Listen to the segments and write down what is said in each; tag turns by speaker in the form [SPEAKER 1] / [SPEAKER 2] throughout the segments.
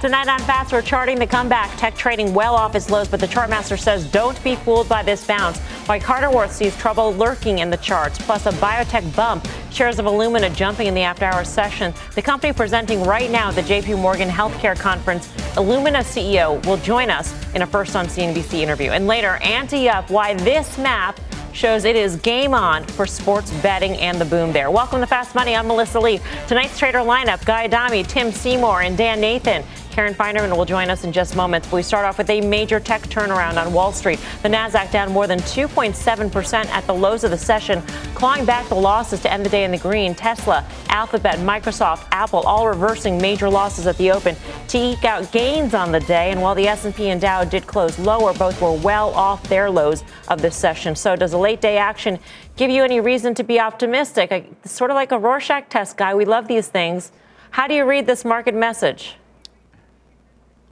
[SPEAKER 1] Tonight on Fast, we're charting the comeback. Tech trading well off its lows, but the chartmaster says don't be fooled by this bounce. Why Carter Worth sees trouble lurking in the charts, plus a biotech bump. Shares of Illumina jumping in the after-hours session. The company presenting right now at the J.P. Morgan Healthcare Conference. Illumina CEO will join us in a first on CNBC interview. And later, ante up why this map shows it is game on for sports betting and the boom there. Welcome to Fast Money. I'm Melissa Lee. Tonight's trader lineup Guy Adami, Tim Seymour, and Dan Nathan. Karen Finerman will join us in just moments. We start off with a major tech turnaround on Wall Street. The Nasdaq down more than 2.7% at the lows of the session, clawing back the losses to end the day in the green. Tesla, Alphabet, Microsoft, Apple all reversing major losses at the open to eke out gains on the day. And while the S&P and Dow did close lower, both were well off their lows of this session. So does a late day action give you any reason to be optimistic? Sort of like a Rorschach test guy. We love these things. How do you read this market message?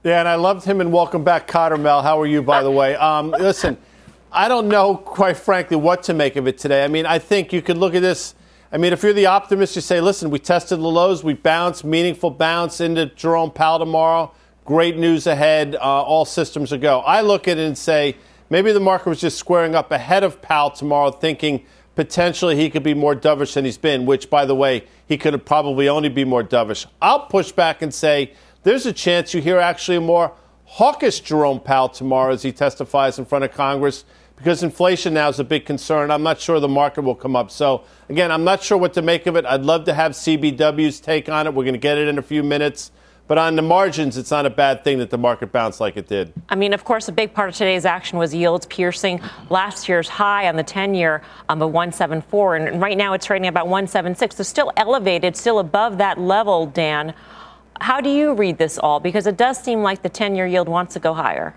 [SPEAKER 2] Yeah, and I loved him and welcome back, Cotter Mel. How are you, by the way? Um, listen, I don't know, quite frankly, what to make of it today. I mean, I think you could look at this. I mean, if you're the optimist, you say, listen, we tested the lows, we bounced, meaningful bounce into Jerome Powell tomorrow. Great news ahead. Uh, all systems are go. I look at it and say, maybe the market was just squaring up ahead of Powell tomorrow, thinking potentially he could be more dovish than he's been, which, by the way, he could have probably only be more dovish. I'll push back and say, there's a chance you hear actually a more hawkish Jerome Powell tomorrow as he testifies in front of Congress because inflation now is a big concern. I'm not sure the market will come up. So, again, I'm not sure what to make of it. I'd love to have CBW's take on it. We're going to get it in a few minutes. But on the margins, it's not a bad thing that the market bounced like it did.
[SPEAKER 1] I mean, of course, a big part of today's action was yields piercing last year's high on the 10 year um, of 174. And right now it's trading about 176. So still elevated, still above that level, Dan. How do you read this all? Because it does seem like the 10 year yield wants to go higher.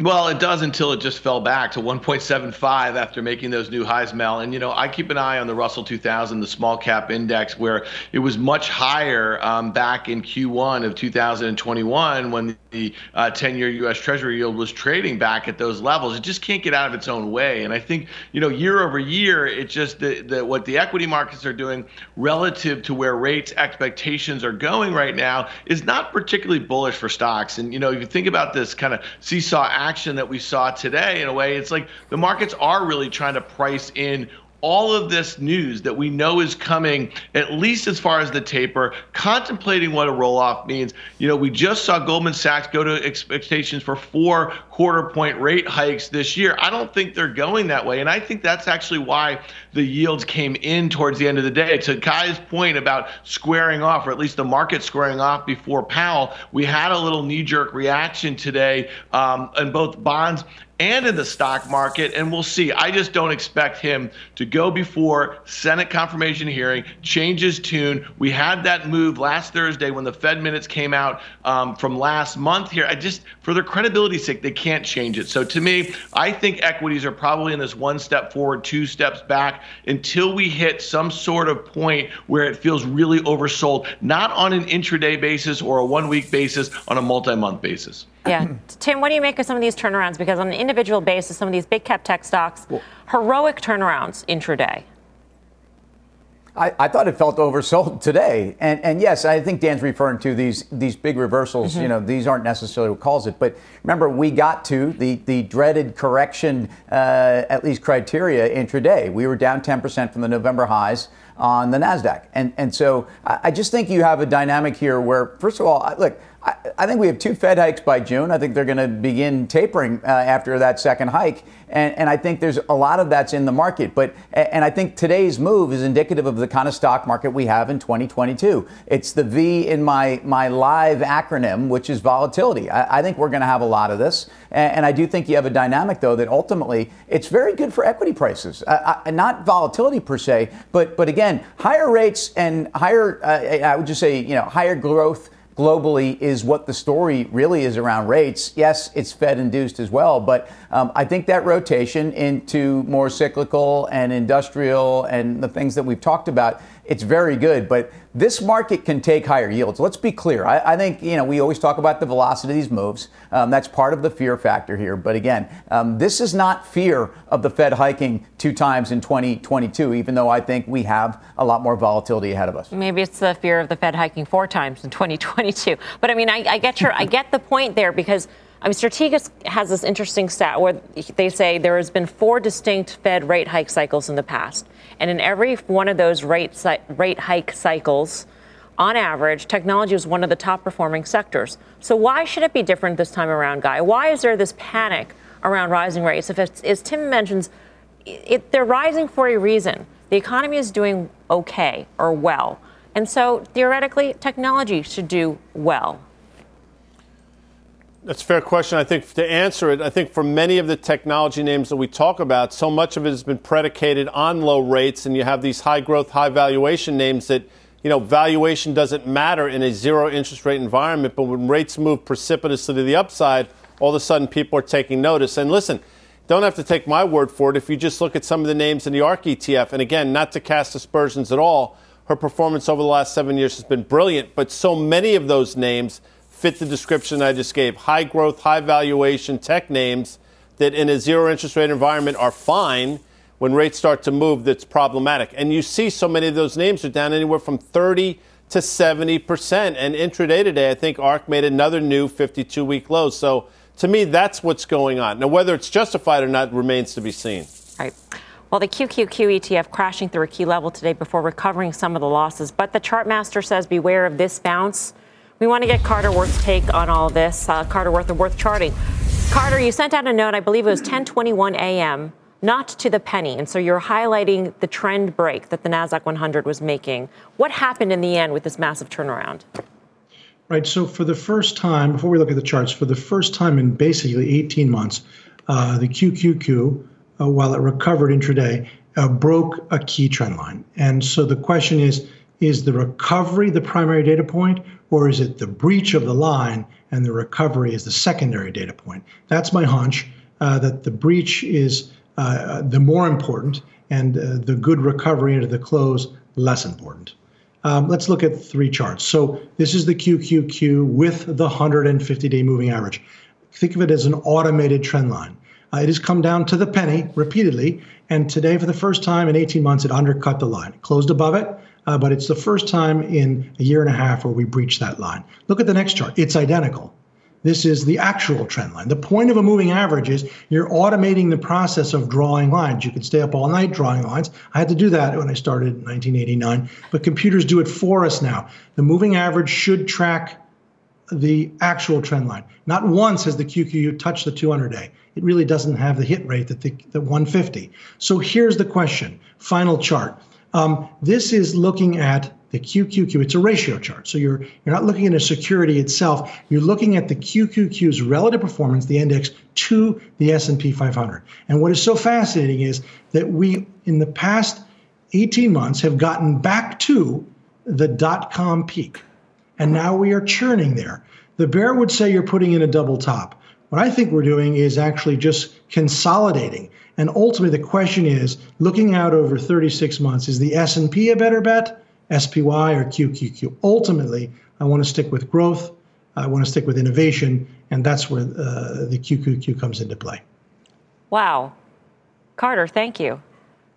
[SPEAKER 3] Well, it does until it just fell back to 1.75 after making those new highs, Mel. And, you know, I keep an eye on the Russell 2000, the small cap index, where it was much higher um, back in Q1 of 2021 when the 10 uh, year U.S. Treasury yield was trading back at those levels. It just can't get out of its own way. And I think, you know, year over year, it's just the, what the equity markets are doing relative to where rates expectations are going right now is not particularly bullish for stocks. And, you know, if you think about this kind of seesaw action that we saw today, in a way, it's like the markets are really trying to price in all of this news that we know is coming, at least as far as the taper, contemplating what a roll off means. You know, we just saw Goldman Sachs go to expectations for four quarter point rate hikes this year. I don't think they're going that way. And I think that's actually why the yields came in towards the end of the day. To Guy's point about squaring off, or at least the market squaring off before Powell, we had a little knee jerk reaction today um, in both bonds and in the stock market. And we'll see. I just don't expect him to go before Senate confirmation hearing, change his tune. We had that move last Thursday when the Fed minutes came out um, from last month here. I just, for their credibility sake, they can't change it. So to me, I think equities are probably in this one step forward, two steps back until we hit some sort of point where it feels really oversold, not on an intraday basis or a one week basis, on a multi month basis.
[SPEAKER 1] Yeah. Tim, what do you make of some of these turnarounds? Because on an individual basis, some of these big cap tech stocks, well, heroic turnarounds intraday.
[SPEAKER 4] I, I, thought it felt oversold today, and and yes, I think Dan's referring to these these big reversals. Mm-hmm. You know, these aren't necessarily what calls it, but remember we got to the the dreaded correction, uh, at least criteria intraday. We were down 10% from the November highs on the Nasdaq, and and so I, I just think you have a dynamic here where, first of all, look. I, I think we have two Fed hikes by June. I think they're going to begin tapering uh, after that second hike. And, and I think there's a lot of that's in the market. But and I think today's move is indicative of the kind of stock market we have in 2022. It's the V in my my live acronym, which is volatility. I, I think we're going to have a lot of this. And, and, I do think you have a dynamic though that ultimately it's very good for equity prices. Uh, uh, not volatility per se, but but again, higher rates and higher. Uh, I would just say you know higher growth globally is what the story really is around rates. Yes, it's Fed induced as well, but um, I think that rotation into more cyclical and industrial and the things that we've talked about it's very good. But this market can take higher yields. Let's be clear. I, I think you know we always talk about the velocity of these moves. Um, that's part of the fear factor here. But again, um, this is not fear of the Fed hiking two times in 2022. Even though I think we have a lot more volatility ahead of us.
[SPEAKER 1] Maybe it's the fear of the Fed hiking four times in 2022. But I mean, I, I get your I get the point there because. I mean, Strategas has this interesting stat where they say there has been four distinct Fed rate hike cycles in the past. And in every one of those rate, rate hike cycles, on average, technology was one of the top performing sectors. So why should it be different this time around, Guy? Why is there this panic around rising rates? If it's, as Tim mentions, it, they're rising for a reason. The economy is doing okay or well. And so theoretically, technology should do well.
[SPEAKER 2] That's a fair question. I think to answer it, I think for many of the technology names that we talk about, so much of it has been predicated on low rates, and you have these high growth, high valuation names that, you know, valuation doesn't matter in a zero interest rate environment, but when rates move precipitously to the upside, all of a sudden people are taking notice. And listen, don't have to take my word for it. If you just look at some of the names in the ARK ETF, and again, not to cast aspersions at all, her performance over the last seven years has been brilliant, but so many of those names fit the description I just gave. High growth, high valuation tech names that in a zero interest rate environment are fine. When rates start to move, that's problematic. And you see so many of those names are down anywhere from 30 to 70%. And intraday today, I think ARK made another new 52 week low. So to me, that's what's going on. Now, whether it's justified or not remains to be seen.
[SPEAKER 1] Right. Well, the QQQ ETF crashing through a key level today before recovering some of the losses. But the chart master says beware of this bounce. We want to get Carter Worth's take on all this. Uh, Carter Worth of Worth Charting. Carter, you sent out a note, I believe it was 10:21 a.m., not to the penny, and so you're highlighting the trend break that the Nasdaq 100 was making. What happened in the end with this massive turnaround?
[SPEAKER 5] Right. So for the first time, before we look at the charts, for the first time in basically 18 months, uh, the QQQ, uh, while it recovered intraday, uh, broke a key trend line. And so the question is, is the recovery the primary data point, or is it the breach of the line and the recovery is the secondary data point? That's my hunch uh, that the breach is uh, the more important and uh, the good recovery into the close less important. Um, let's look at three charts. So this is the QQQ with the 150 day moving average. Think of it as an automated trend line. Uh, it has come down to the penny repeatedly, and today, for the first time in 18 months, it undercut the line. It closed above it, uh, but it's the first time in a year and a half where we breached that line. Look at the next chart. It's identical. This is the actual trend line. The point of a moving average is you're automating the process of drawing lines. You can stay up all night drawing lines. I had to do that when I started in 1989, but computers do it for us now. The moving average should track the actual trend line. Not once has the QQQ touched the 200 day. It really doesn't have the hit rate that the, the 150. So here's the question. Final chart. Um, this is looking at the QQQ. It's a ratio chart. So you're you're not looking at a security itself. You're looking at the QQQ's relative performance, the index to the S&P 500. And what is so fascinating is that we in the past 18 months have gotten back to the dot com peak. And now we are churning there. The bear would say you're putting in a double top. What I think we're doing is actually just consolidating. And ultimately, the question is, looking out over 36 months, is the S&P a better bet, SPY or QQQ? Ultimately, I want to stick with growth. I want to stick with innovation, and that's where uh, the QQQ comes into play.
[SPEAKER 1] Wow, Carter, thank you.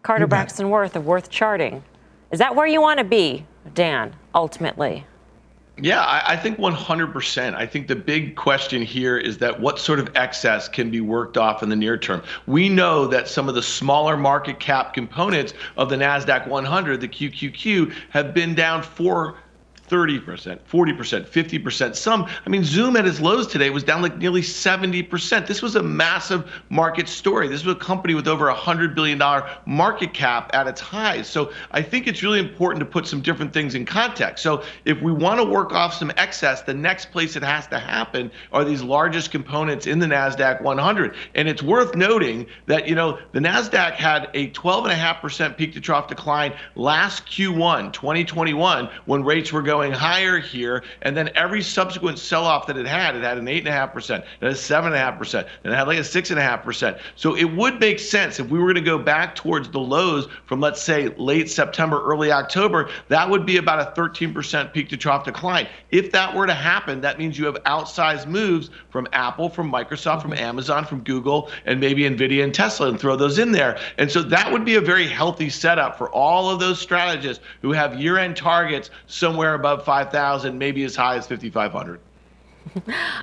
[SPEAKER 1] Carter you Braxton Worth of Worth Charting. Is that where you want to be, Dan? Ultimately.
[SPEAKER 3] Yeah, I, I, think 100%. I think the big question here is that what sort of excess can be worked off in the near term? We know that some of the smaller market cap components of the NASDAQ 100, the QQQ, have been down four 30%, 40%, 50%. Some, I mean, Zoom at its lows today was down like nearly 70%. This was a massive market story. This was a company with over a $100 billion market cap at its highs. So I think it's really important to put some different things in context. So if we want to work off some excess, the next place it has to happen are these largest components in the NASDAQ 100. And it's worth noting that, you know, the NASDAQ had a 12.5% peak to trough decline last Q1 2021 when rates were going going higher here. And then every subsequent sell off that it had, it had an 8.5%, and a 7.5%, and it had like a 6.5%. So it would make sense if we were going to go back towards the lows from, let's say, late September, early October, that would be about a 13% peak to trough decline. If that were to happen, that means you have outsized moves from Apple, from Microsoft, from Amazon, from Google, and maybe NVIDIA and Tesla, and throw those in there. And so that would be a very healthy setup for all of those strategists who have year end targets somewhere above 5,000, maybe as high as 5,500.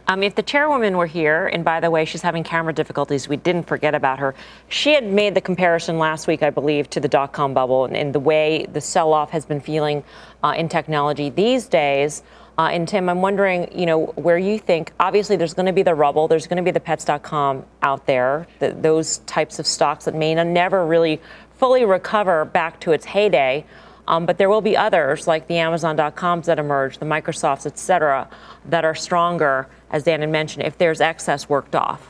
[SPEAKER 1] Um, if the chairwoman were here, and by the way, she's having camera difficulties, we didn't forget about her. She had made the comparison last week, I believe, to the dot com bubble and, and the way the sell off has been feeling uh, in technology these days. Uh, and Tim, I'm wondering, you know, where you think, obviously, there's going to be the rubble, there's going to be the pets.com out there, the, those types of stocks that may never really fully recover back to its heyday. Um, but there will be others like the Amazon.coms that emerge, the Microsofts, et cetera, that are stronger, as Dan had mentioned, if there's excess worked off.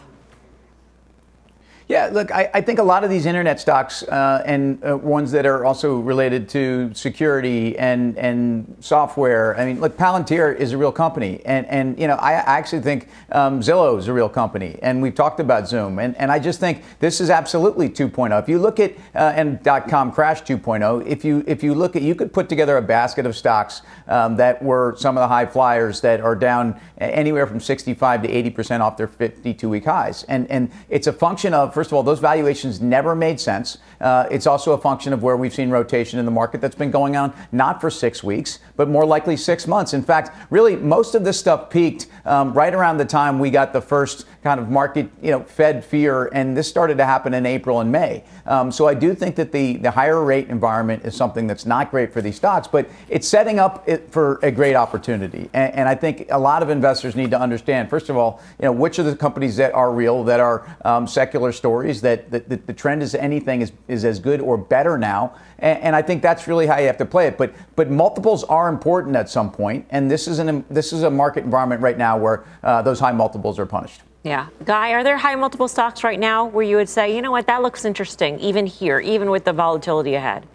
[SPEAKER 4] Yeah, look, I, I, think a lot of these internet stocks uh, and uh, ones that are also related to security and and software. I mean, look, Palantir is a real company, and and you know, I, I actually think um, Zillow is a real company, and we've talked about Zoom, and and I just think this is absolutely 2.0. If you look at uh, and dot com crash 2.0, if you if you look at, you could put together a basket of stocks um, that were some of the high flyers that are down anywhere from 65 to 80 percent off their 52 week highs, and and it's a function of first of all, those valuations never made sense. Uh, it's also a function of where we've seen rotation in the market that's been going on not for six weeks, but more likely six months. In fact, really, most of this stuff peaked um, right around the time we got the first kind of market, you know, Fed fear, and this started to happen in April and May. Um, so I do think that the, the higher rate environment is something that's not great for these stocks, but it's setting up for a great opportunity. And, and, I think a lot of investors need to understand, first of all, you know, which are the companies that are real, that are um, secular stories, that, that, that, the trend is anything is, is as good or better now. And, and, I think that's really how you have to play it. But but multiples are important at some point, and this is an this is a market environment right now where uh, those high multiples are punished.
[SPEAKER 1] Yeah. Guy, are there high multiple stocks right now where you would say, you know what, that looks interesting, even here, even with the volatility ahead?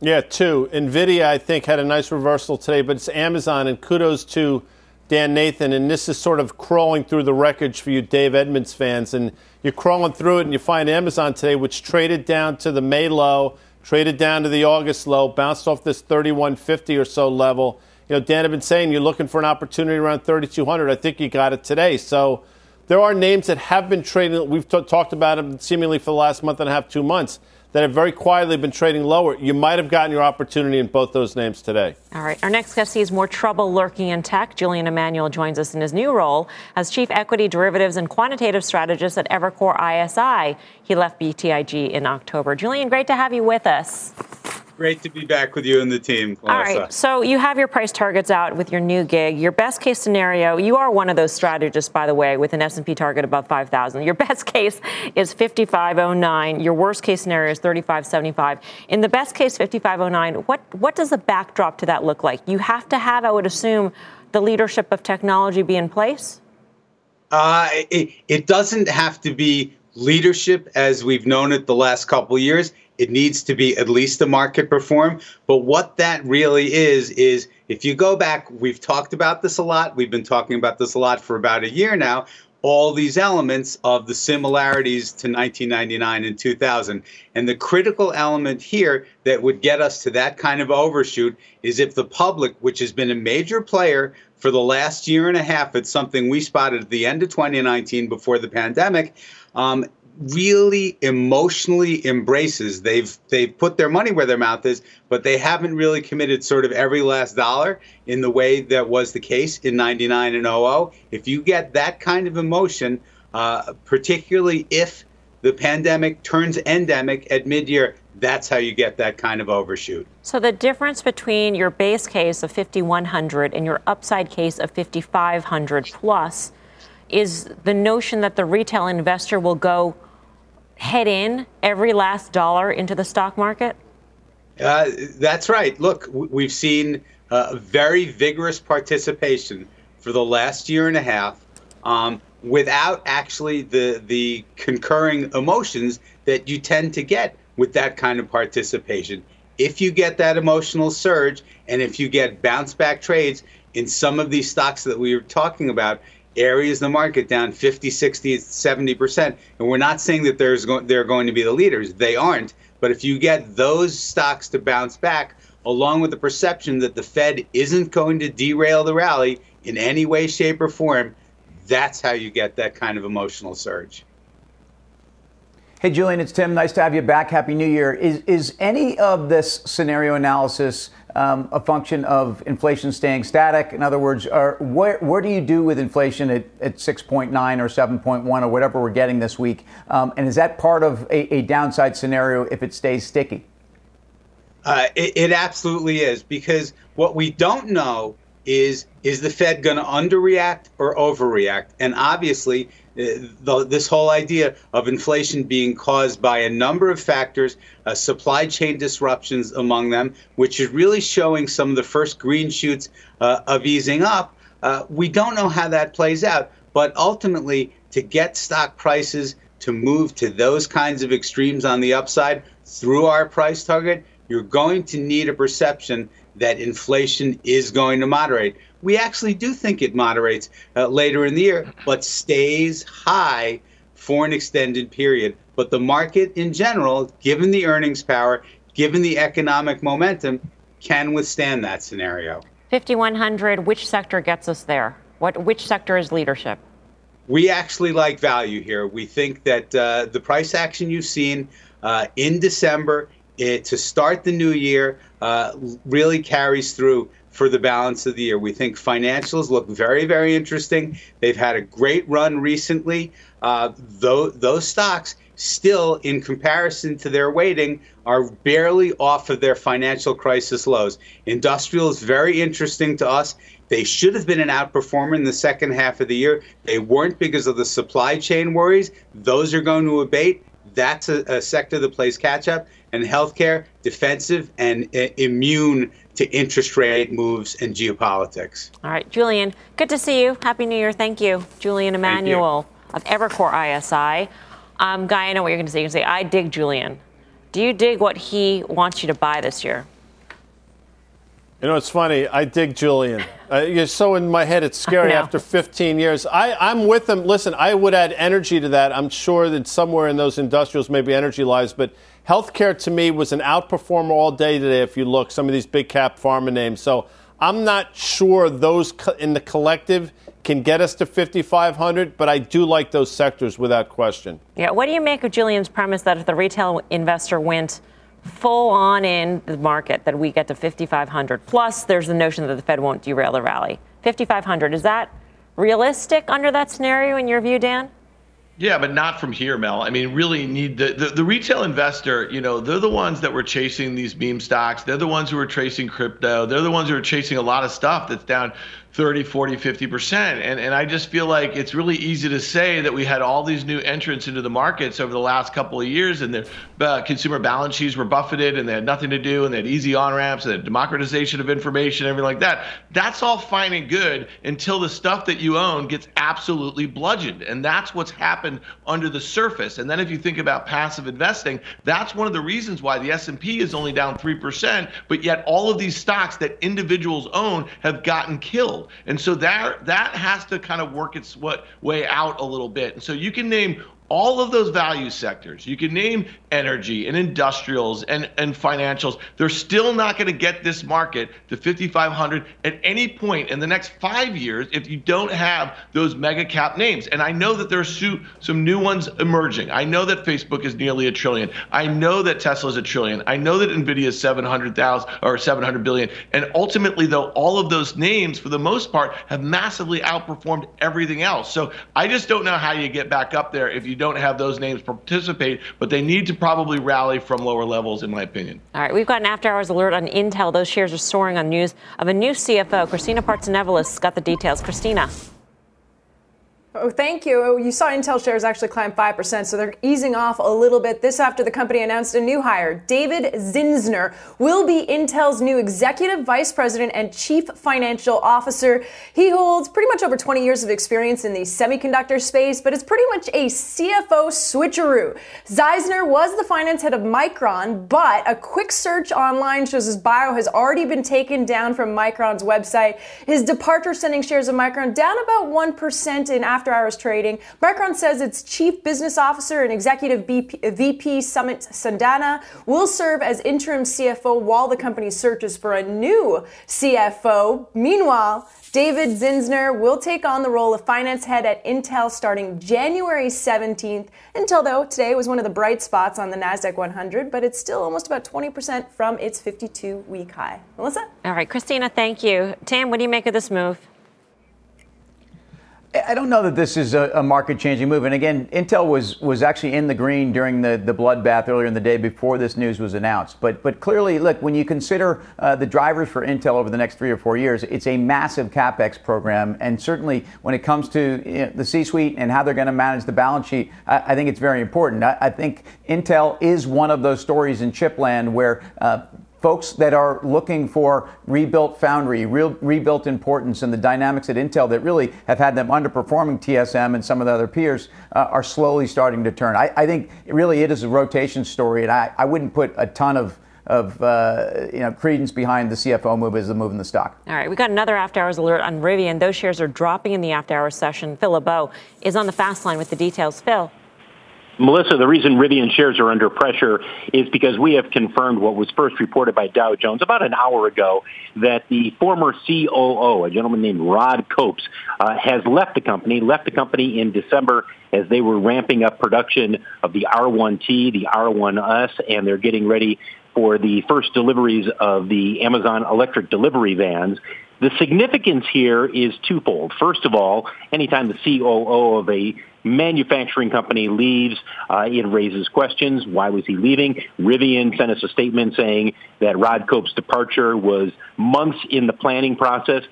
[SPEAKER 2] Yeah, two. NVIDIA, I think, had a nice reversal today, but it's Amazon, and kudos to Dan Nathan. And this is sort of crawling through the wreckage for you Dave Edmunds fans. And you're crawling through it, and you find Amazon today, which traded down to the May low, traded down to the August low, bounced off this 3150 or so level you know, Dan had been saying you're looking for an opportunity around 3,200. I think you got it today. So there are names that have been trading. We've t- talked about them seemingly for the last month and a half, two months, that have very quietly been trading lower. You might have gotten your opportunity in both those names today.
[SPEAKER 1] All right. Our next guest sees more trouble lurking in tech. Julian Emanuel joins us in his new role as Chief Equity Derivatives and Quantitative Strategist at Evercore ISI. He left BTIG in October. Julian, great to have you with us.
[SPEAKER 6] Great to be back with you and the team.
[SPEAKER 1] Melissa. All right. So you have your price targets out with your new gig. Your best case scenario, you are one of those strategists, by the way, with an S&P target above 5,000. Your best case is 5509. Your worst case scenario is 3575. In the best case, 5509, what, what does the backdrop to that look like? You have to have, I would assume, the leadership of technology be in place?
[SPEAKER 6] Uh, it, it doesn't have to be leadership as we've known it the last couple years it needs to be at least a market perform. But what that really is, is if you go back, we've talked about this a lot. We've been talking about this a lot for about a year now. All these elements of the similarities to 1999 and 2000. And the critical element here that would get us to that kind of overshoot is if the public, which has been a major player for the last year and a half, it's something we spotted at the end of 2019 before the pandemic. Um, really emotionally embraces. They've they've put their money where their mouth is, but they haven't really committed sort of every last dollar in the way that was the case in 99 and 00. If you get that kind of emotion, uh, particularly if the pandemic turns endemic at mid-year, that's how you get that kind of overshoot.
[SPEAKER 1] So the difference between your base case of 5100 and your upside case of 5500 plus is the notion that the retail investor will go head in every last dollar into the stock market?
[SPEAKER 6] Uh, that's right. Look, we've seen uh, very vigorous participation for the last year and a half um, without actually the the concurring emotions that you tend to get with that kind of participation. if you get that emotional surge and if you get bounce back trades in some of these stocks that we were talking about, areas the market down 50, 60, 70%. And we're not saying that there's go- they're going to be the leaders. They aren't. But if you get those stocks to bounce back, along with the perception that the Fed isn't going to derail the rally in any way, shape, or form, that's how you get that kind of emotional surge.
[SPEAKER 4] Hey, Julian, it's Tim. Nice to have you back. Happy New Year. Is, is any of this scenario analysis um, a function of inflation staying static? In other words, are, where, where do you do with inflation at, at 6.9 or 7.1 or whatever we're getting this week? Um, and is that part of a, a, downside scenario if it stays sticky?
[SPEAKER 6] Uh, it, it absolutely is because what we don't know is is the Fed going to underreact or overreact? And obviously, the, this whole idea of inflation being caused by a number of factors, uh, supply chain disruptions among them, which is really showing some of the first green shoots uh, of easing up. Uh, we don't know how that plays out, but ultimately, to get stock prices to move to those kinds of extremes on the upside through our price target, you're going to need a perception that inflation is going to moderate we actually do think it moderates uh, later in the year, but stays high for an extended period. But the market in general, given the earnings power, given the economic momentum, can withstand that scenario.
[SPEAKER 1] 5100, which sector gets us there? What, which sector is leadership?
[SPEAKER 6] We actually like value here. We think that uh, the price action you've seen uh, in December it, to start the new year uh, really carries through for the balance of the year. We think financials look very, very interesting. They've had a great run recently. Uh, those stocks still, in comparison to their weighting, are barely off of their financial crisis lows. Industrial is very interesting to us. They should have been an outperformer in the second half of the year. They weren't because of the supply chain worries. Those are going to abate. That's a, a sector that plays catch up. And healthcare, defensive and uh, immune to interest rate moves and geopolitics.
[SPEAKER 1] All right, Julian, good to see you. Happy New Year. Thank you. Julian Emanuel of Evercore ISI. Um, Guy, I know what you're going to say. You're going to say, I dig Julian. Do you dig what he wants you to buy this year?
[SPEAKER 2] You know, it's funny. I dig Julian. Uh, you're so in my head, it's scary after 15 years. I, I'm with him. Listen, I would add energy to that. I'm sure that somewhere in those industrials, maybe energy lies, but Healthcare to me was an outperformer all day today. If you look, some of these big cap pharma names. So I'm not sure those in the collective can get us to 5,500, but I do like those sectors without question.
[SPEAKER 1] Yeah. What do you make of Julian's premise that if the retail investor went full on in the market, that we get to 5,500? Plus, there's the notion that the Fed won't derail the rally. 5,500 is that realistic under that scenario in your view, Dan?
[SPEAKER 3] Yeah, but not from here, Mel. I mean, really need the, the, the, retail investor, you know, they're the ones that were chasing these meme stocks. They're the ones who are chasing crypto. They're the ones who are chasing a lot of stuff that's down 30, 40, 50%. And, and I just feel like it's really easy to say that we had all these new entrants into the markets over the last couple of years and their uh, consumer balance sheets were buffeted and they had nothing to do and they had easy on ramps and democratization of information, everything like that. That's all fine and good until the stuff that you own gets absolutely bludgeoned. And that's what's happened under the surface. And then if you think about passive investing, that's one of the reasons why the S&P is only down 3%, but yet all of these stocks that individuals own have gotten killed. And so that that has to kind of work its way out a little bit. And so you can name all of those value sectors, you can name energy and industrials and, and financials, they're still not going to get this market to 5,500 at any point in the next five years if you don't have those mega cap names. And I know that there there's some new ones emerging. I know that Facebook is nearly a trillion. I know that Tesla is a trillion. I know that Nvidia is 700,000 or 700 billion. And ultimately, though, all of those names, for the most part, have massively outperformed everything else. So I just don't know how you get back up there if you don't don't have those names participate, but they need to probably rally from lower levels, in my opinion.
[SPEAKER 1] All right, we've got an after hours alert on Intel. Those shares are soaring on news of a new CFO. Christina Partsinevelos got the details. Christina.
[SPEAKER 7] Oh, thank you. Oh, you saw Intel shares actually climb 5%, so they're easing off a little bit. This after the company announced a new hire. David Zinsner will be Intel's new executive vice president and chief financial officer. He holds pretty much over 20 years of experience in the semiconductor space, but it's pretty much a CFO switcheroo. Zinsner was the finance head of Micron, but a quick search online shows his bio has already been taken down from Micron's website. His departure sending shares of Micron down about 1% in after after hours trading. Micron says its chief business officer and executive BP, VP Sumit Sadana will serve as interim CFO while the company searches for a new CFO. Meanwhile, David Zinsner will take on the role of finance head at Intel starting January 17th. Intel, though, today was one of the bright spots on the NASDAQ 100, but it's still almost about 20% from its 52 week high. Melissa?
[SPEAKER 1] All right, Christina, thank you. Tam, what do you make of this move?
[SPEAKER 4] I don't know that this is a, a market changing move. And again, Intel was was actually in the green during the, the bloodbath earlier in the day before this news was announced. But but clearly, look, when you consider uh, the drivers for Intel over the next three or four years, it's a massive capex program. And certainly, when it comes to you know, the C-suite and how they're going to manage the balance sheet, I, I think it's very important. I, I, think Intel is one of those stories in chipland where. Uh, folks that are looking for rebuilt foundry, real, rebuilt importance, and the dynamics at Intel that really have had them underperforming TSM and some of the other peers uh, are slowly starting to turn. I, I, think really it is a rotation story, and I, I wouldn't put a ton of of uh, you know credence behind the CFO move as the move in the stock.
[SPEAKER 1] All right, we got another after hours alert on Rivian. Those shares are dropping in the after hours session. Phil LeBeau is on the fast line with the details. Phil.
[SPEAKER 8] Melissa, the reason Rivian shares are under pressure is because we have confirmed what was first reported by Dow Jones about an hour ago that the former COO, a gentleman named Rod Copes, uh, has left the company, left the company in December as they were ramping up production of the R1T, the R1S, and they're getting ready for the first deliveries of the Amazon electric delivery vans. The significance here is twofold. First of all, anytime the COO of a manufacturing company leaves, uh, it raises questions. Why was he leaving? Rivian sent us a statement saying that Rod Cope's departure was months in the planning process.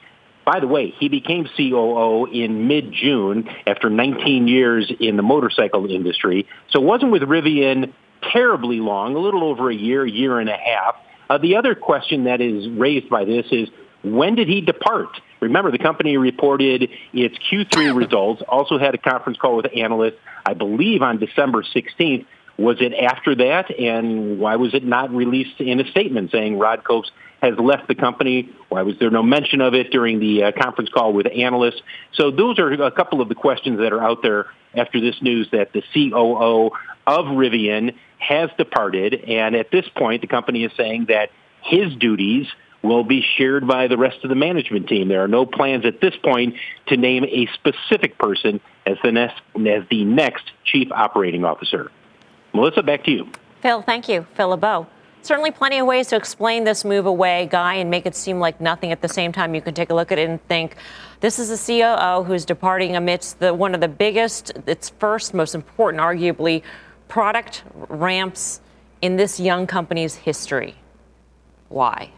[SPEAKER 8] By the way, he became COO in mid-June after 19 years in the motorcycle industry. So it wasn't with Rivian terribly long, a little over a year, year and a half. Uh, the other question that is raised by this is when did he depart? Remember, the company reported its Q3 results, also had a conference call with analysts, I believe on December 16th. Was it after that? And why was it not released in a statement saying Rod Copes has left the company? Why was there no mention of it during the uh, conference call with analysts? So those are a couple of the questions that are out there after this news that the COO of Rivian has departed. And at this point, the company is saying that his duties will be shared by the rest of the management team. There are no plans at this point to name a specific person as the next, as the next chief operating officer. Melissa, back to you.
[SPEAKER 1] Phil, thank you. Phil LeBeau. Certainly plenty of ways to explain this move away, Guy, and make it seem like nothing. At the same time, you can take a look at it and think, this is a COO who's departing amidst the, one of the biggest, its first, most important, arguably, product ramps in this young company's history. Why?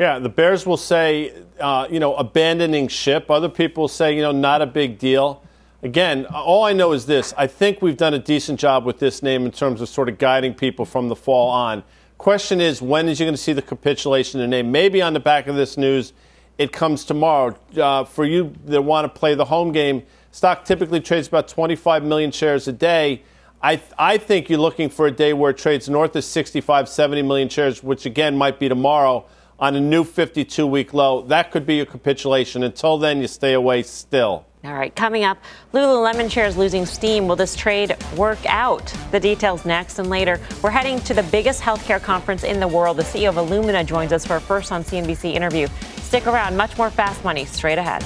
[SPEAKER 2] Yeah, the Bears will say, uh, you know, abandoning ship. Other people say, you know, not a big deal. Again, all I know is this. I think we've done a decent job with this name in terms of sort of guiding people from the fall on. Question is, when is you going to see the capitulation of the name? Maybe on the back of this news, it comes tomorrow. Uh, for you that want to play the home game, stock typically trades about 25 million shares a day. I, I think you're looking for a day where it trades north of 65, 70 million shares, which again might be tomorrow on a new 52 week low. That could be a capitulation. Until then, you stay away still.
[SPEAKER 1] All right, coming up, Lululemon shares losing steam. Will this trade work out? The details next and later. We're heading to the biggest healthcare conference in the world. The CEO of Illumina joins us for a first on CNBC interview. Stick around, much more fast money straight ahead.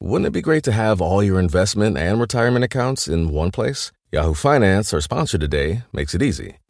[SPEAKER 9] Wouldn't it be great to have all your investment and retirement accounts in one place? Yahoo Finance, our sponsor today, makes it easy.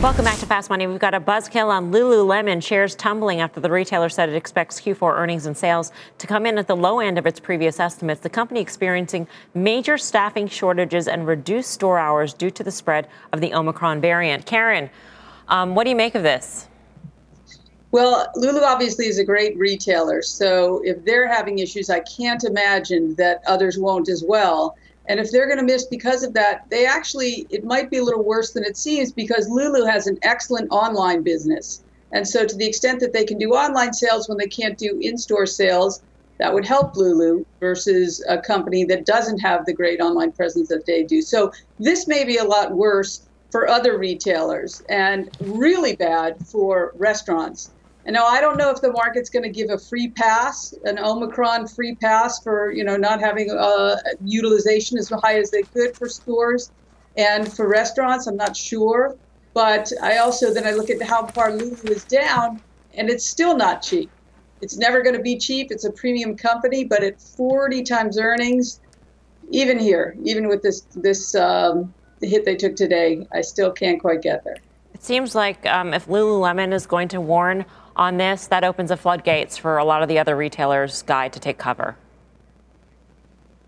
[SPEAKER 1] Welcome back to Fast Money. We've got a buzzkill on Lululemon shares tumbling after the retailer said it expects Q4 earnings and sales to come in at the low end of its previous estimates. The company experiencing major staffing shortages and reduced store hours due to the spread of the Omicron variant. Karen, um, what do you make of this?
[SPEAKER 10] Well, Lulu obviously is a great retailer. So if they're having issues, I can't imagine that others won't as well. And if they're going to miss because of that, they actually, it might be a little worse than it seems because Lulu has an excellent online business. And so, to the extent that they can do online sales when they can't do in store sales, that would help Lulu versus a company that doesn't have the great online presence that they do. So, this may be a lot worse for other retailers and really bad for restaurants. And now I don't know if the market's going to give a free pass, an Omicron free pass for you know not having uh, utilization as high as they could for stores and for restaurants. I'm not sure, but I also then I look at how far Lulu is down, and it's still not cheap. It's never going to be cheap. It's a premium company, but at 40 times earnings, even here, even with this this um, hit they took today, I still can't quite get there.
[SPEAKER 1] It seems like um, if Lululemon is going to warn on this, that opens the floodgates for a lot of the other retailers' guide to take cover.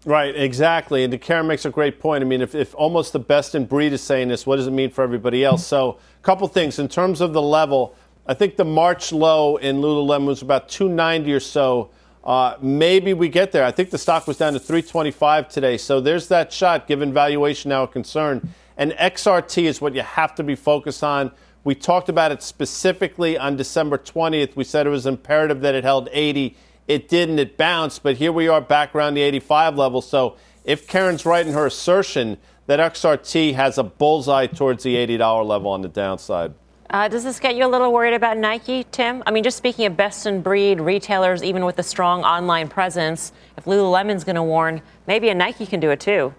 [SPEAKER 2] Right, exactly. And Karen makes a great point. I mean, if, if almost the best in breed is saying this, what does it mean for everybody else? So, a couple things. In terms of the level, I think the March low in Lululemon was about 290 or so. Uh, maybe we get there. I think the stock was down to 325 today. So there's that shot, given valuation now a concern. And XRT is what you have to be focused on. We talked about it specifically on December 20th. We said it was imperative that it held 80. It didn't. It bounced, but here we are back around the 85 level. So if Karen's right in her assertion that XRT has a bullseye towards the $80 level on the downside.
[SPEAKER 1] Uh, does this get you a little worried about Nike, Tim? I mean, just speaking of best in breed retailers, even with a strong online presence, if Lululemon's going to warn, maybe a Nike can do it too.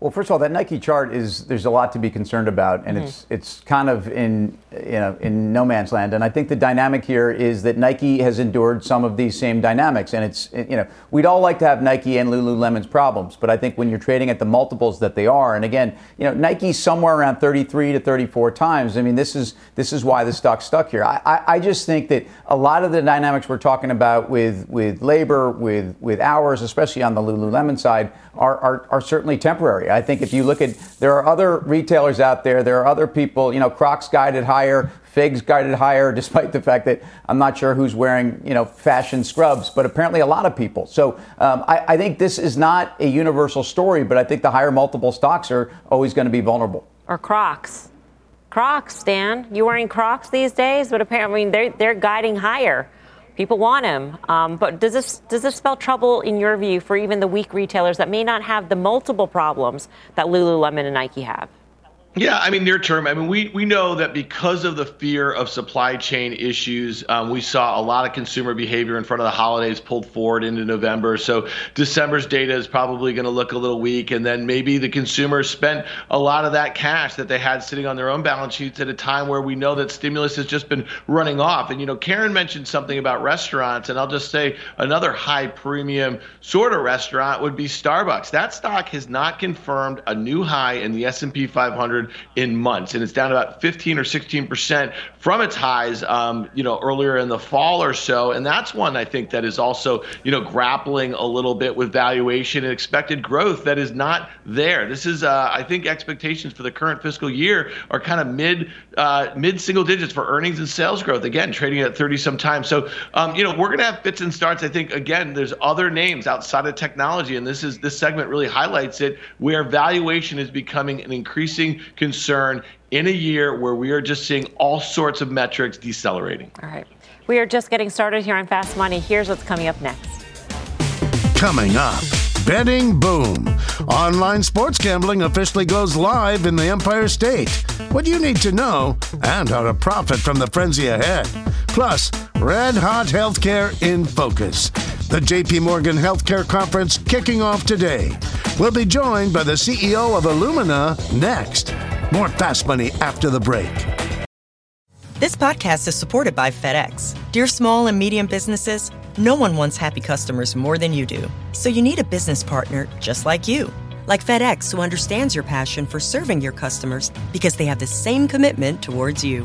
[SPEAKER 4] Well, first of all, that Nike chart is there's a lot to be concerned about, and mm-hmm. it's it's kind of in you know in no man's land. And I think the dynamic here is that Nike has endured some of these same dynamics, and it's you know we'd all like to have Nike and Lululemon's problems, but I think when you're trading at the multiples that they are, and again, you know Nike's somewhere around 33 to 34 times. I mean, this is this is why the stock's stuck here. I, I, I just think that a lot of the dynamics we're talking about with with labor, with with hours, especially on the Lululemon side, are, are, are certainly temporary. I think if you look at, there are other retailers out there, there are other people, you know, Crocs guided higher, Figs guided higher, despite the fact that I'm not sure who's wearing, you know, fashion scrubs, but apparently a lot of people. So um, I, I think this is not a universal story, but I think the higher multiple stocks are always going to be vulnerable.
[SPEAKER 1] Or Crocs. Crocs, Dan. You wearing Crocs these days? But apparently, I mean, they're, they're guiding higher people want him. Um, but does this does this spell trouble in your view for even the weak retailers that may not have the multiple problems that Lululemon and Nike have?
[SPEAKER 3] Yeah, I mean, near term, I mean, we, we know that because of the fear of supply chain issues, um, we saw a lot of consumer behavior in front of the holidays pulled forward into November. So December's data is probably going to look a little weak. And then maybe the consumers spent a lot of that cash that they had sitting on their own balance sheets at a time where we know that stimulus has just been running off. And, you know, Karen mentioned something about restaurants, and I'll just say another high premium sort of restaurant would be Starbucks. That stock has not confirmed a new high in the S&P 500 reported in months, and it's down about 15 or 16 percent from its highs, um, you know, earlier in the fall or so. And that's one I think that is also, you know, grappling a little bit with valuation and expected growth that is not there. This is, uh, I think, expectations for the current fiscal year are kind of mid uh, mid single digits for earnings and sales growth. Again, trading at 30 some time. So, um, you know, we're going to have fits and starts. I think again, there's other names outside of technology, and this is this segment really highlights it, where valuation is becoming an increasing concern in a year where we are just seeing all sorts of metrics decelerating.
[SPEAKER 1] All right. We are just getting started here on Fast Money. Here's what's coming up next.
[SPEAKER 11] Coming up. Betting boom. Online sports gambling officially goes live in the Empire State. What you need to know and how to profit from the frenzy ahead. Plus, red hot healthcare in focus. The JP Morgan Healthcare Conference kicking off today. We'll be joined by the CEO of Illumina next. More Fast Money after the break.
[SPEAKER 12] This podcast is supported by FedEx. Dear small and medium businesses, no one wants happy customers more than you do. So you need a business partner just like you. Like FedEx, who understands your passion for serving your customers because they have the same commitment towards you.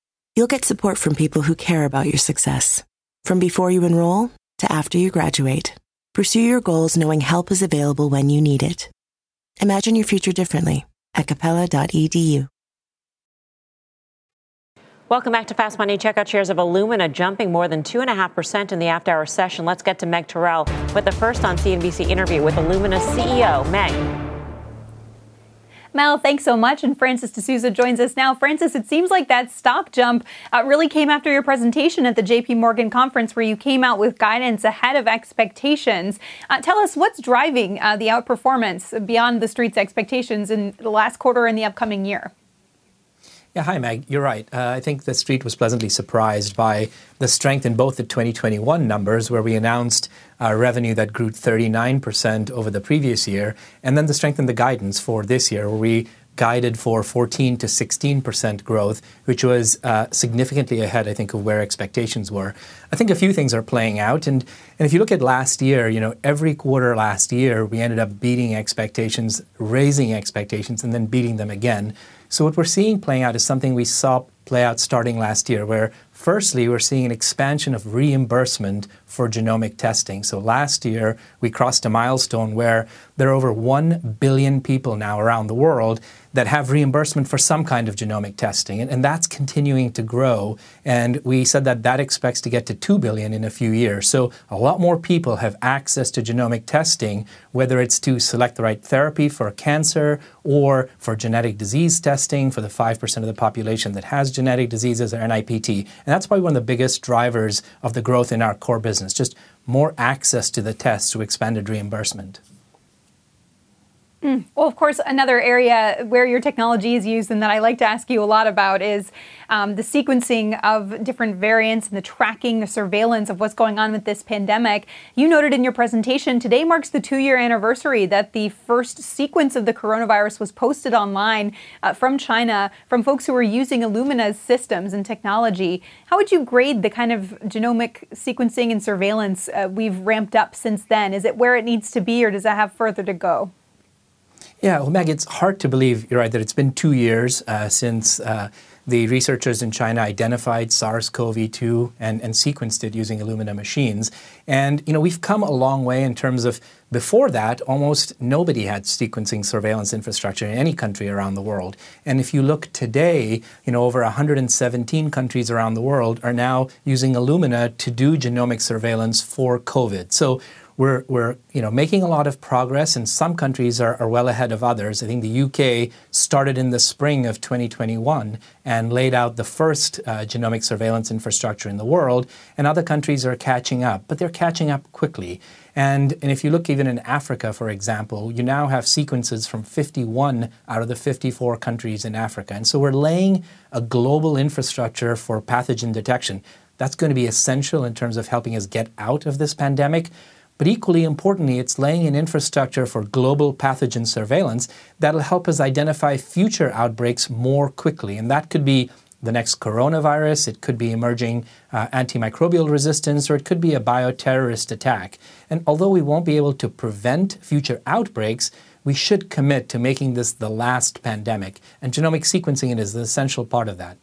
[SPEAKER 13] You'll get support from people who care about your success. From before you enroll to after you graduate, pursue your goals knowing help is available when you need it. Imagine your future differently at capella.edu.
[SPEAKER 1] Welcome back to Fast Money. Check out shares of Illumina jumping more than 2.5% in the after hour session. Let's get to Meg Terrell with the first on CNBC interview with Illumina CEO. Meg.
[SPEAKER 14] Mel, thanks so much. And Francis D'Souza joins us now. Francis, it seems like that stock jump uh, really came after your presentation at the JP Morgan conference, where you came out with guidance ahead of expectations. Uh, tell us what's driving uh, the outperformance beyond the street's expectations in the last quarter and the upcoming year.
[SPEAKER 15] Yeah, hi, Meg. You're right. Uh, I think the street was pleasantly surprised by the strength in both the 2021 numbers, where we announced uh, revenue that grew 39% over the previous year, and then the strength in the guidance for this year, where we guided for 14 to 16 percent growth, which was uh, significantly ahead, I think, of where expectations were. I think a few things are playing out, and and if you look at last year, you know, every quarter last year we ended up beating expectations, raising expectations, and then beating them again. So what we're seeing playing out is something we saw play out starting last year, where firstly, we're seeing an expansion of reimbursement for genomic testing. So last year, we crossed a milestone where there are over 1 billion people now around the world that have reimbursement for some kind of genomic testing. And, and, that's continuing to grow. And we said that that expects to get to 2 billion in a few years. So a lot more people have access to genomic testing, whether it's to select the right therapy for cancer or for genetic disease testing for the 5% of the population that has genetic diseases or NIPT. And that's probably one of the biggest drivers of the growth in our core business, just more access to the tests to expanded reimbursement.
[SPEAKER 14] Mm. Well, of course, another area where your technology is used and that I like to ask you a lot about is um, the sequencing of different variants and the tracking, the surveillance of what's going on with this pandemic. You noted in your presentation today marks the two year anniversary that the first sequence of the coronavirus was posted online uh, from China from folks who were using Illumina's systems and technology. How would you grade the kind of genomic sequencing and surveillance uh, we've ramped up since then? Is it where it needs to be or does it have further to go?
[SPEAKER 15] Yeah, well, Meg, it's hard to believe, you're right, that it's been two years uh, since uh, the researchers in China identified SARS-CoV-2 and, and sequenced it using Illumina machines. And, you know, we've come a long way in terms of before that, almost nobody had sequencing surveillance infrastructure in any country around the world. And if you look today, you know, over 117 countries around the world are now using Illumina to do genomic surveillance for COVID. So we're, we're you know, making a lot of progress, and some countries are, are well ahead of others. I think the UK started in the spring of 2021 and laid out the first uh, genomic surveillance infrastructure in the world, and other countries are catching up, but they're catching up quickly. And, and if you look even in Africa, for example, you now have sequences from 51 out of the 54 countries in Africa. And so we're laying a global infrastructure for pathogen detection. That's going to be essential in terms of helping us get out of this pandemic. But equally importantly, it's laying an infrastructure for global pathogen surveillance that'll help us identify future outbreaks more quickly. And that could be the next coronavirus, it could be emerging uh, antimicrobial resistance, or it could be a bioterrorist attack. And although we won't be able to prevent future outbreaks, we should commit to making this the last pandemic. And genomic sequencing is an essential part of that.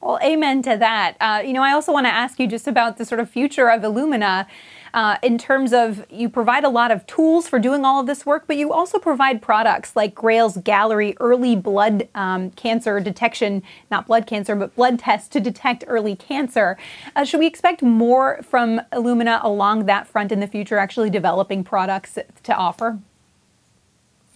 [SPEAKER 14] Well, amen to that. Uh, you know, I also want to ask you just about the sort of future of Illumina uh, in terms of you provide a lot of tools for doing all of this work, but you also provide products like Grail's Galleri early blood um, cancer detection, not blood cancer, but blood tests to detect early cancer. Uh, should we expect more from Illumina along that front in the future, actually developing products to offer?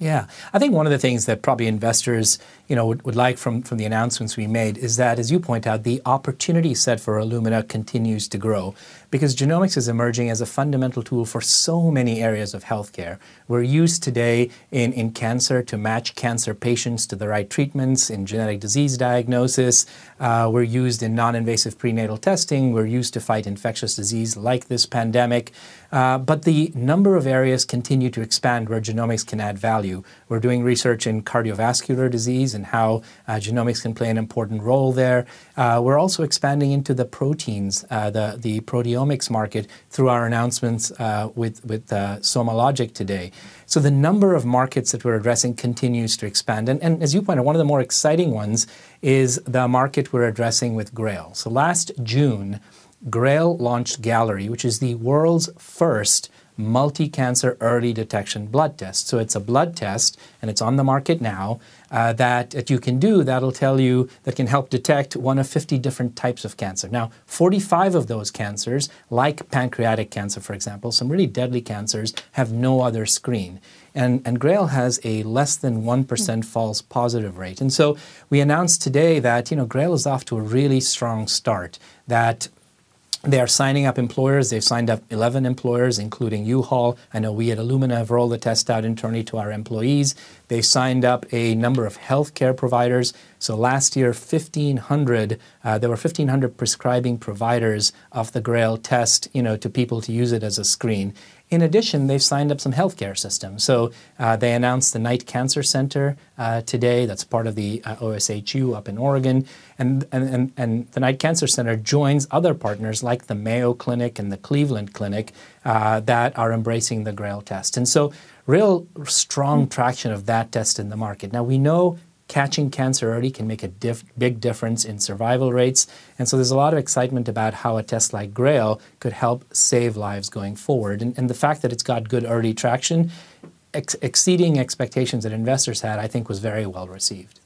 [SPEAKER 15] Yeah, I think one of the things that probably investors, you know, would, would, like from, from the announcements we made is that, as you point out, the opportunity set for Illumina continues to grow because genomics is emerging as a fundamental tool for so many areas of healthcare. We're used today in, in cancer to match cancer patients to the right treatments, in genetic disease diagnosis. Uh, we're used in non invasive prenatal testing. We're used to fight infectious disease like this pandemic. Uh, but the number of areas continue to expand where genomics can add value. We're doing research in cardiovascular disease and how uh, genomics can play an important role there. Uh, we're also expanding into the proteins, uh, the, the proteomics market through our announcements uh, with, with SomaLogic today. So the number of markets that we're addressing continues to expand. And, and as you pointed, one of the more exciting ones is the market we're addressing with Grail. So last June, Grail launched Galleri, which is the world's first multi cancer early detection blood test. So it's a blood test, and it's on the market now, uh, that, that you can do that'll tell you that can help detect one of 50 different types of cancer. Now, 45 of those cancers, like pancreatic cancer, for example, some really deadly cancers, have no other screen. And, and Grail has a less than 1% false positive rate. And so we announced today that, you know, Grail is off to a really strong start, that they are signing up employers. They've signed up 11 employers, including U-Haul. I know we at Illumina have rolled the test out internally to our employees. They've signed up a number of healthcare providers. So last year, 1,500, uh, there were 1,500 prescribing providers of the Grail test, you know, to people to use it as a screen. In addition, they've signed up some healthcare systems. So uh, they announced the Knight Cancer Center uh, today. That's part of the uh, OHSU up in Oregon. And, and, and the Knight Cancer Center joins other partners like the Mayo Clinic and the Cleveland Clinic uh, that are embracing the GRAIL test. And so, real strong traction of that test in the market. Now, we know catching cancer early can make a diff- big difference in survival rates. And so there's a lot of excitement about how a test like GRAIL could help save lives going forward. And, and the fact that it's got good early traction, ex- exceeding expectations that investors had, I think was very well received.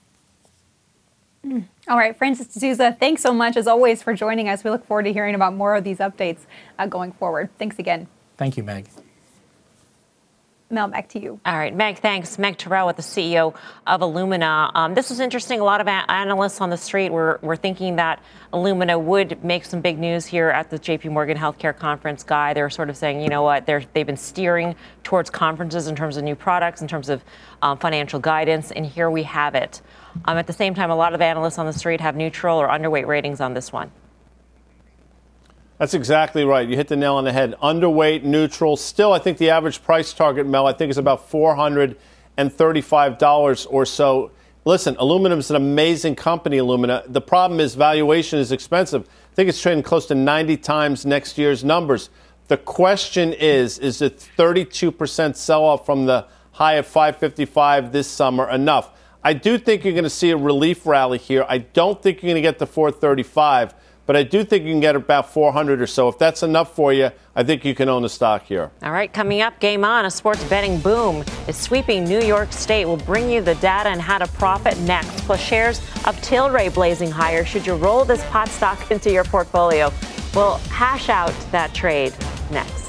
[SPEAKER 14] Mm. All right, Francis D'Souza, thanks so much as always for joining us. We look forward to hearing about more of these updates uh, going forward. Thanks again.
[SPEAKER 15] Thank you, Meg.
[SPEAKER 14] Mel, back to you.
[SPEAKER 1] All right, Meg, thanks. Meg Terrell with the CEO of Illumina. Um, this was interesting. A lot of a- analysts on the street were, were thinking that Illumina would make some big news here at the JP Morgan Healthcare Conference. Guy, they're sort of saying, you know what, they're, they've been steering towards conferences in terms of new products, in terms of um, financial guidance, and here we have it. Um, at the same time, a lot of analysts on the street have neutral or underweight ratings on this one.
[SPEAKER 2] That's exactly right. You hit the nail on the head. Underweight, neutral. Still, I think the average price target, Mel, I think is about $435 or so. Listen, aluminum is an amazing company, Illumina. The problem is valuation is expensive. I think it's trading close to 90 times next year's numbers. The question is, is a 32% sell off from the high of 555 this summer enough? I do think you're going to see a relief rally here. I don't think you're going to get to 435 but I do think you can get about 400 or so. If that's enough for you, I think you can own the stock here.
[SPEAKER 1] All right, coming up, game on. A sports betting boom is sweeping New York State. We'll bring you the data and how to profit next. Plus, shares of Tilray blazing higher. Should you roll this pot stock into your portfolio? We'll hash out that trade next.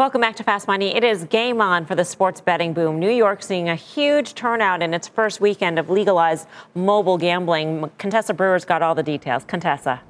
[SPEAKER 1] Welcome back to Fast Money. It is game on for the sports betting boom. New York seeing a huge turnout in its first weekend of legalized mobile gambling. Contessa Brewer's got all the details. Contessa.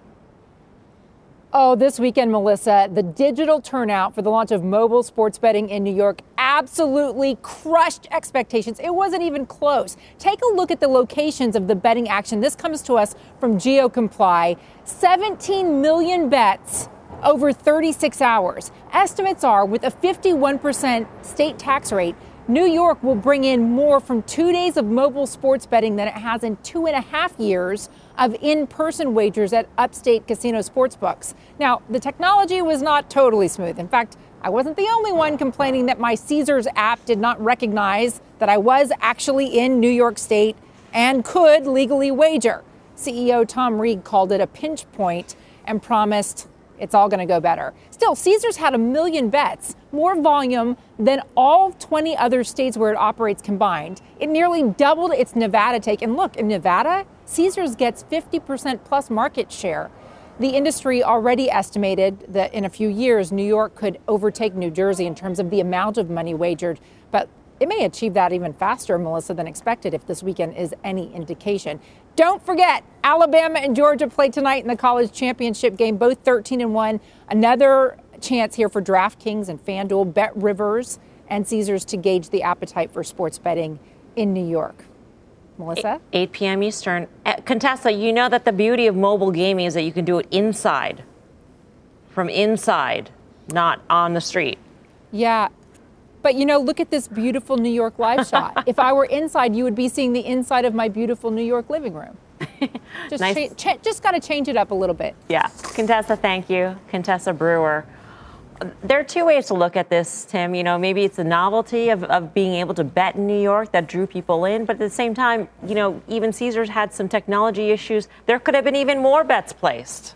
[SPEAKER 16] Oh, this weekend, Melissa, the digital turnout for the launch of mobile sports betting in New York absolutely crushed expectations. It wasn't even close. Take a look at the locations of the betting action. This comes to us from GeoComply 17 million bets over 36 hours. Estimates are with a 51% state tax rate, New York will bring in more from two days of mobile sports betting than it has in two and a half years of in person wagers at upstate casino sports books. Now, the technology was not totally smooth. In fact, I wasn't the only one complaining that my Caesars app did not recognize that I was actually in New York State and could legally wager. CEO Tom Reeg called it a pinch point and promised it's all going to go better. Still, Caesars had a million bets, more volume than all 20 other states where it operates combined. It nearly doubled its Nevada take. And look, in Nevada, Caesars gets 50% plus market share. The industry already estimated that in a few years, New York could overtake New Jersey in terms of the amount of money wagered. But it may achieve that even faster, Melissa, than expected if this weekend is any indication. Don't forget, Alabama and Georgia play tonight in the college championship game, both 13 and 1. Another chance here for DraftKings and FanDuel, Bet Rivers, and Caesars to gauge the appetite for sports betting in New York. Melissa?
[SPEAKER 1] 8 p.m. Eastern. Uh, Contessa, you know that the beauty of mobile gaming is that you can do it inside, from inside, not on the street.
[SPEAKER 16] Yeah, but you know, look at this beautiful New York live shot. if I were inside, you would be seeing the inside of my beautiful New York living room. Just, nice. cha- just got to change it up a little bit.
[SPEAKER 1] Yeah. Contessa, thank you. Contessa Brewer. There are two ways to look at this, Tim. You know, maybe it's the novelty of, of being able to bet in New York that drew people in, but at the same time, you know, even Caesars had some technology issues. There could have been even more bets placed.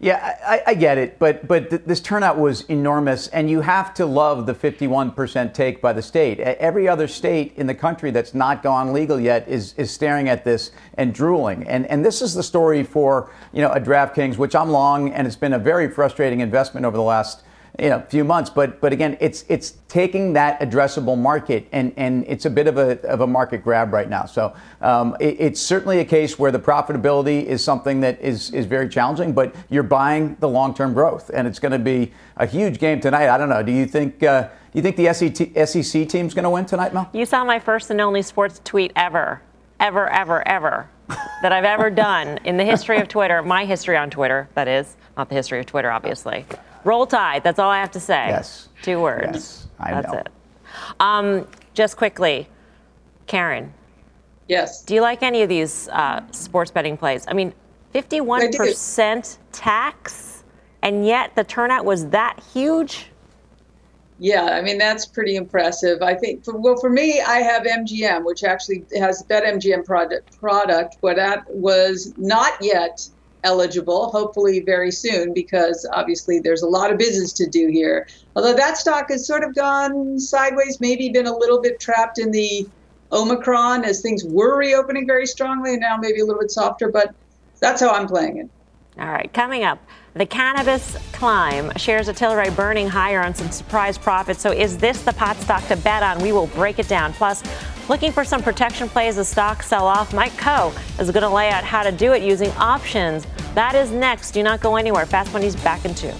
[SPEAKER 4] Yeah, I, I, get it, but but th- this turnout was enormous, and you have to love the 51% take by the state. Every other state in the country that's not gone legal yet is is staring at this and drooling. And and this is the story for you know a DraftKings, which I'm long, and it's been a very frustrating investment over the last you know, a few months. But but again, it's it's taking that addressable market and and it's a bit of a of a market grab right now. So um, it, it's certainly a case where the profitability is something that is is very challenging. But you're buying the long term growth, and it's going to be a huge game tonight. I don't know. Do you think? Uh, you think the SEC, SEC team's going to win tonight, Mel?
[SPEAKER 1] You saw my first and only sports tweet ever, ever, ever, ever that I've ever done in the history of Twitter, my history on Twitter, that is, not the history of Twitter, obviously. Roll Tide. That's all I have to say.
[SPEAKER 4] Yes.
[SPEAKER 1] Two words.
[SPEAKER 4] Yes. I
[SPEAKER 1] That's
[SPEAKER 4] know.
[SPEAKER 1] it. Um, just quickly, Karen.
[SPEAKER 10] Yes.
[SPEAKER 1] Do you like any of these uh, sports betting plays? I mean, 51% tax, and yet the turnout was that huge?
[SPEAKER 10] Yeah, I mean that's pretty impressive. I think for well for me, I have MGM, which actually has BetMGM product product, but that was not yet eligible, hopefully very soon, because obviously there's a lot of business to do here. Although that stock has sort of gone sideways, maybe been a little bit trapped in the Omicron as things were reopening very strongly, and now maybe a little bit softer, but that's how I'm playing it.
[SPEAKER 1] All right, coming up, the cannabis climb shares of Tilray burning higher on some surprise profits. So, is this the pot stock to bet on? We will break it down. Plus, looking for some protection plays as stocks sell off, Mike Khouw is going to lay out how to do it using options. That is next. Do not go anywhere. Fast Money's back in two.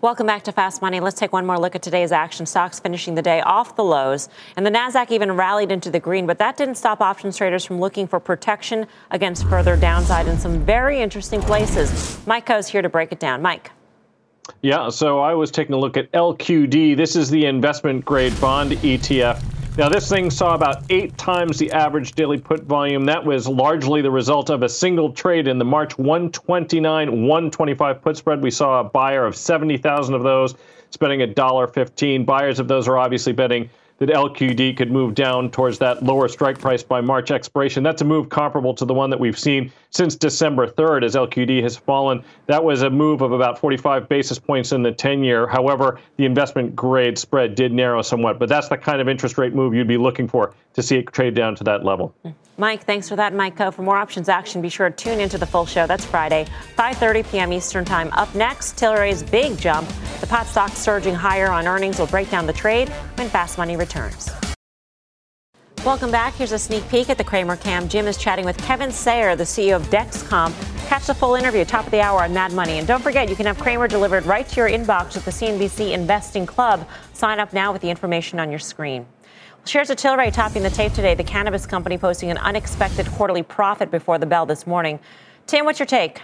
[SPEAKER 1] Welcome back to Fast Money. Let's take one more look at today's action. Stocks finishing the day off the lows, and the Nasdaq even rallied into the green, but that didn't stop options traders from looking for protection against further downside in some very interesting places. Mike Khouw's here to break it down. Mike.
[SPEAKER 17] Yeah, so I was taking a look at LQD. This is the investment grade bond ETF. Now, this thing saw about eight times the average daily put volume. That was largely the result of a single trade in the March 129 125 put spread. We saw a buyer of 70,000 of those, spending $1.15. Buyers of those are obviously betting that LQD could move down towards that lower strike price by March expiration. That's a move comparable to the one that we've seen since December 3rd as LQD has fallen. That was a move of about 45 basis points in the 10 year. However, the investment grade spread did narrow somewhat, but that's the kind of interest rate move you'd be looking for to see it trade down to that level.
[SPEAKER 1] Mike, thanks for that, Mike Khouw. For more options action, be sure to tune into the full show. That's Friday, 5:30 p.m. Eastern Time. Up next, Tilray's big jump. The pot stock surging higher on earnings will break down the trade when Fast Money returns. Welcome back. Here's a sneak peek at the Cramer Cam. Jim is chatting with Kevin Sayer, the CEO of Dexcom. Catch the full interview top of the hour on Mad Money. And don't forget, you can have Cramer delivered right to your inbox with the CNBC Investing Club. Sign up now with the information on your screen. Shares of Tilray topping the tape today. The cannabis company posting an unexpected quarterly profit before the bell this morning. Tim, what's your take?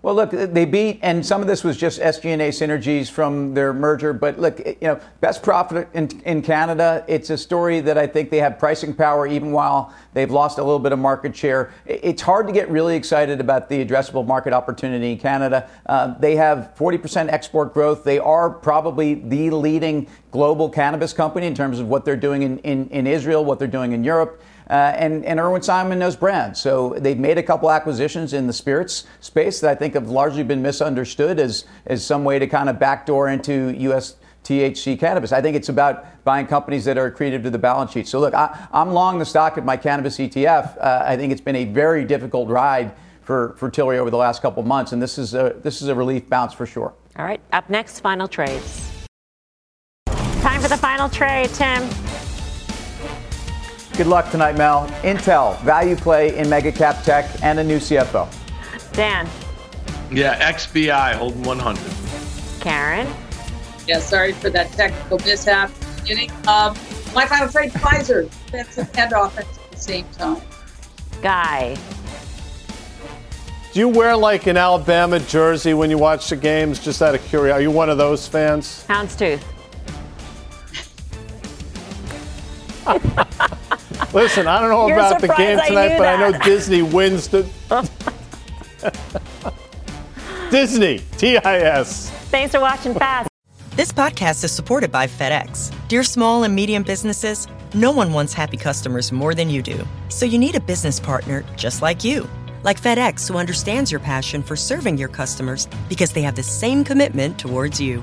[SPEAKER 4] Well, look, they beat, and some of this was just SG&A synergies from their merger. But look, you know, best profit in, in Canada. It's a story that I think they have pricing power, even while they've lost a little bit of market share. It's hard to get really excited about the addressable market opportunity in Canada. Uh, they have 40% export growth. They are probably the leading global cannabis company in terms of what they're doing in, in, in Israel, what they're doing in Europe. Uh, and, and Irwin Simon knows brands. So they've made a couple acquisitions in the spirits space that I think have largely been misunderstood as, as some way to kind of backdoor into U.S. THC cannabis. I think it's about buying companies that are accretive to the balance sheet. So look, I, am long the stock of my cannabis ETF. Uh, I think it's been a very difficult ride for, for Tilray over the last couple months, and this is a this is a relief bounce for sure.
[SPEAKER 1] All right, up next, final trades. Time for the final trade, Tim.
[SPEAKER 4] Good luck tonight, Mel. Intel, value play in mega cap tech, and a new CFO.
[SPEAKER 1] Dan.
[SPEAKER 3] Yeah, XBI holding 100.
[SPEAKER 1] Karen.
[SPEAKER 10] Yeah, sorry for that technical mishap at the beginning. Um, my final trade, Pfizer, defensive and offensive at the same time.
[SPEAKER 1] Guy.
[SPEAKER 2] Do you wear like an Alabama jersey when you watch the games? Just out of curiosity, are you one of those fans?
[SPEAKER 1] Houndstooth.
[SPEAKER 2] Listen, I don't know
[SPEAKER 1] You're
[SPEAKER 2] about the game
[SPEAKER 1] surprised I
[SPEAKER 2] tonight,
[SPEAKER 1] knew
[SPEAKER 2] but I know. Disney wins the. Disney, T I S.
[SPEAKER 1] Thanks for watching Fast.
[SPEAKER 12] This podcast is supported by FedEx. Dear small and medium businesses, no one wants happy customers more than you do. So you need a business partner just like you. Like FedEx, who understands your passion for serving your customers because they have the same commitment towards you.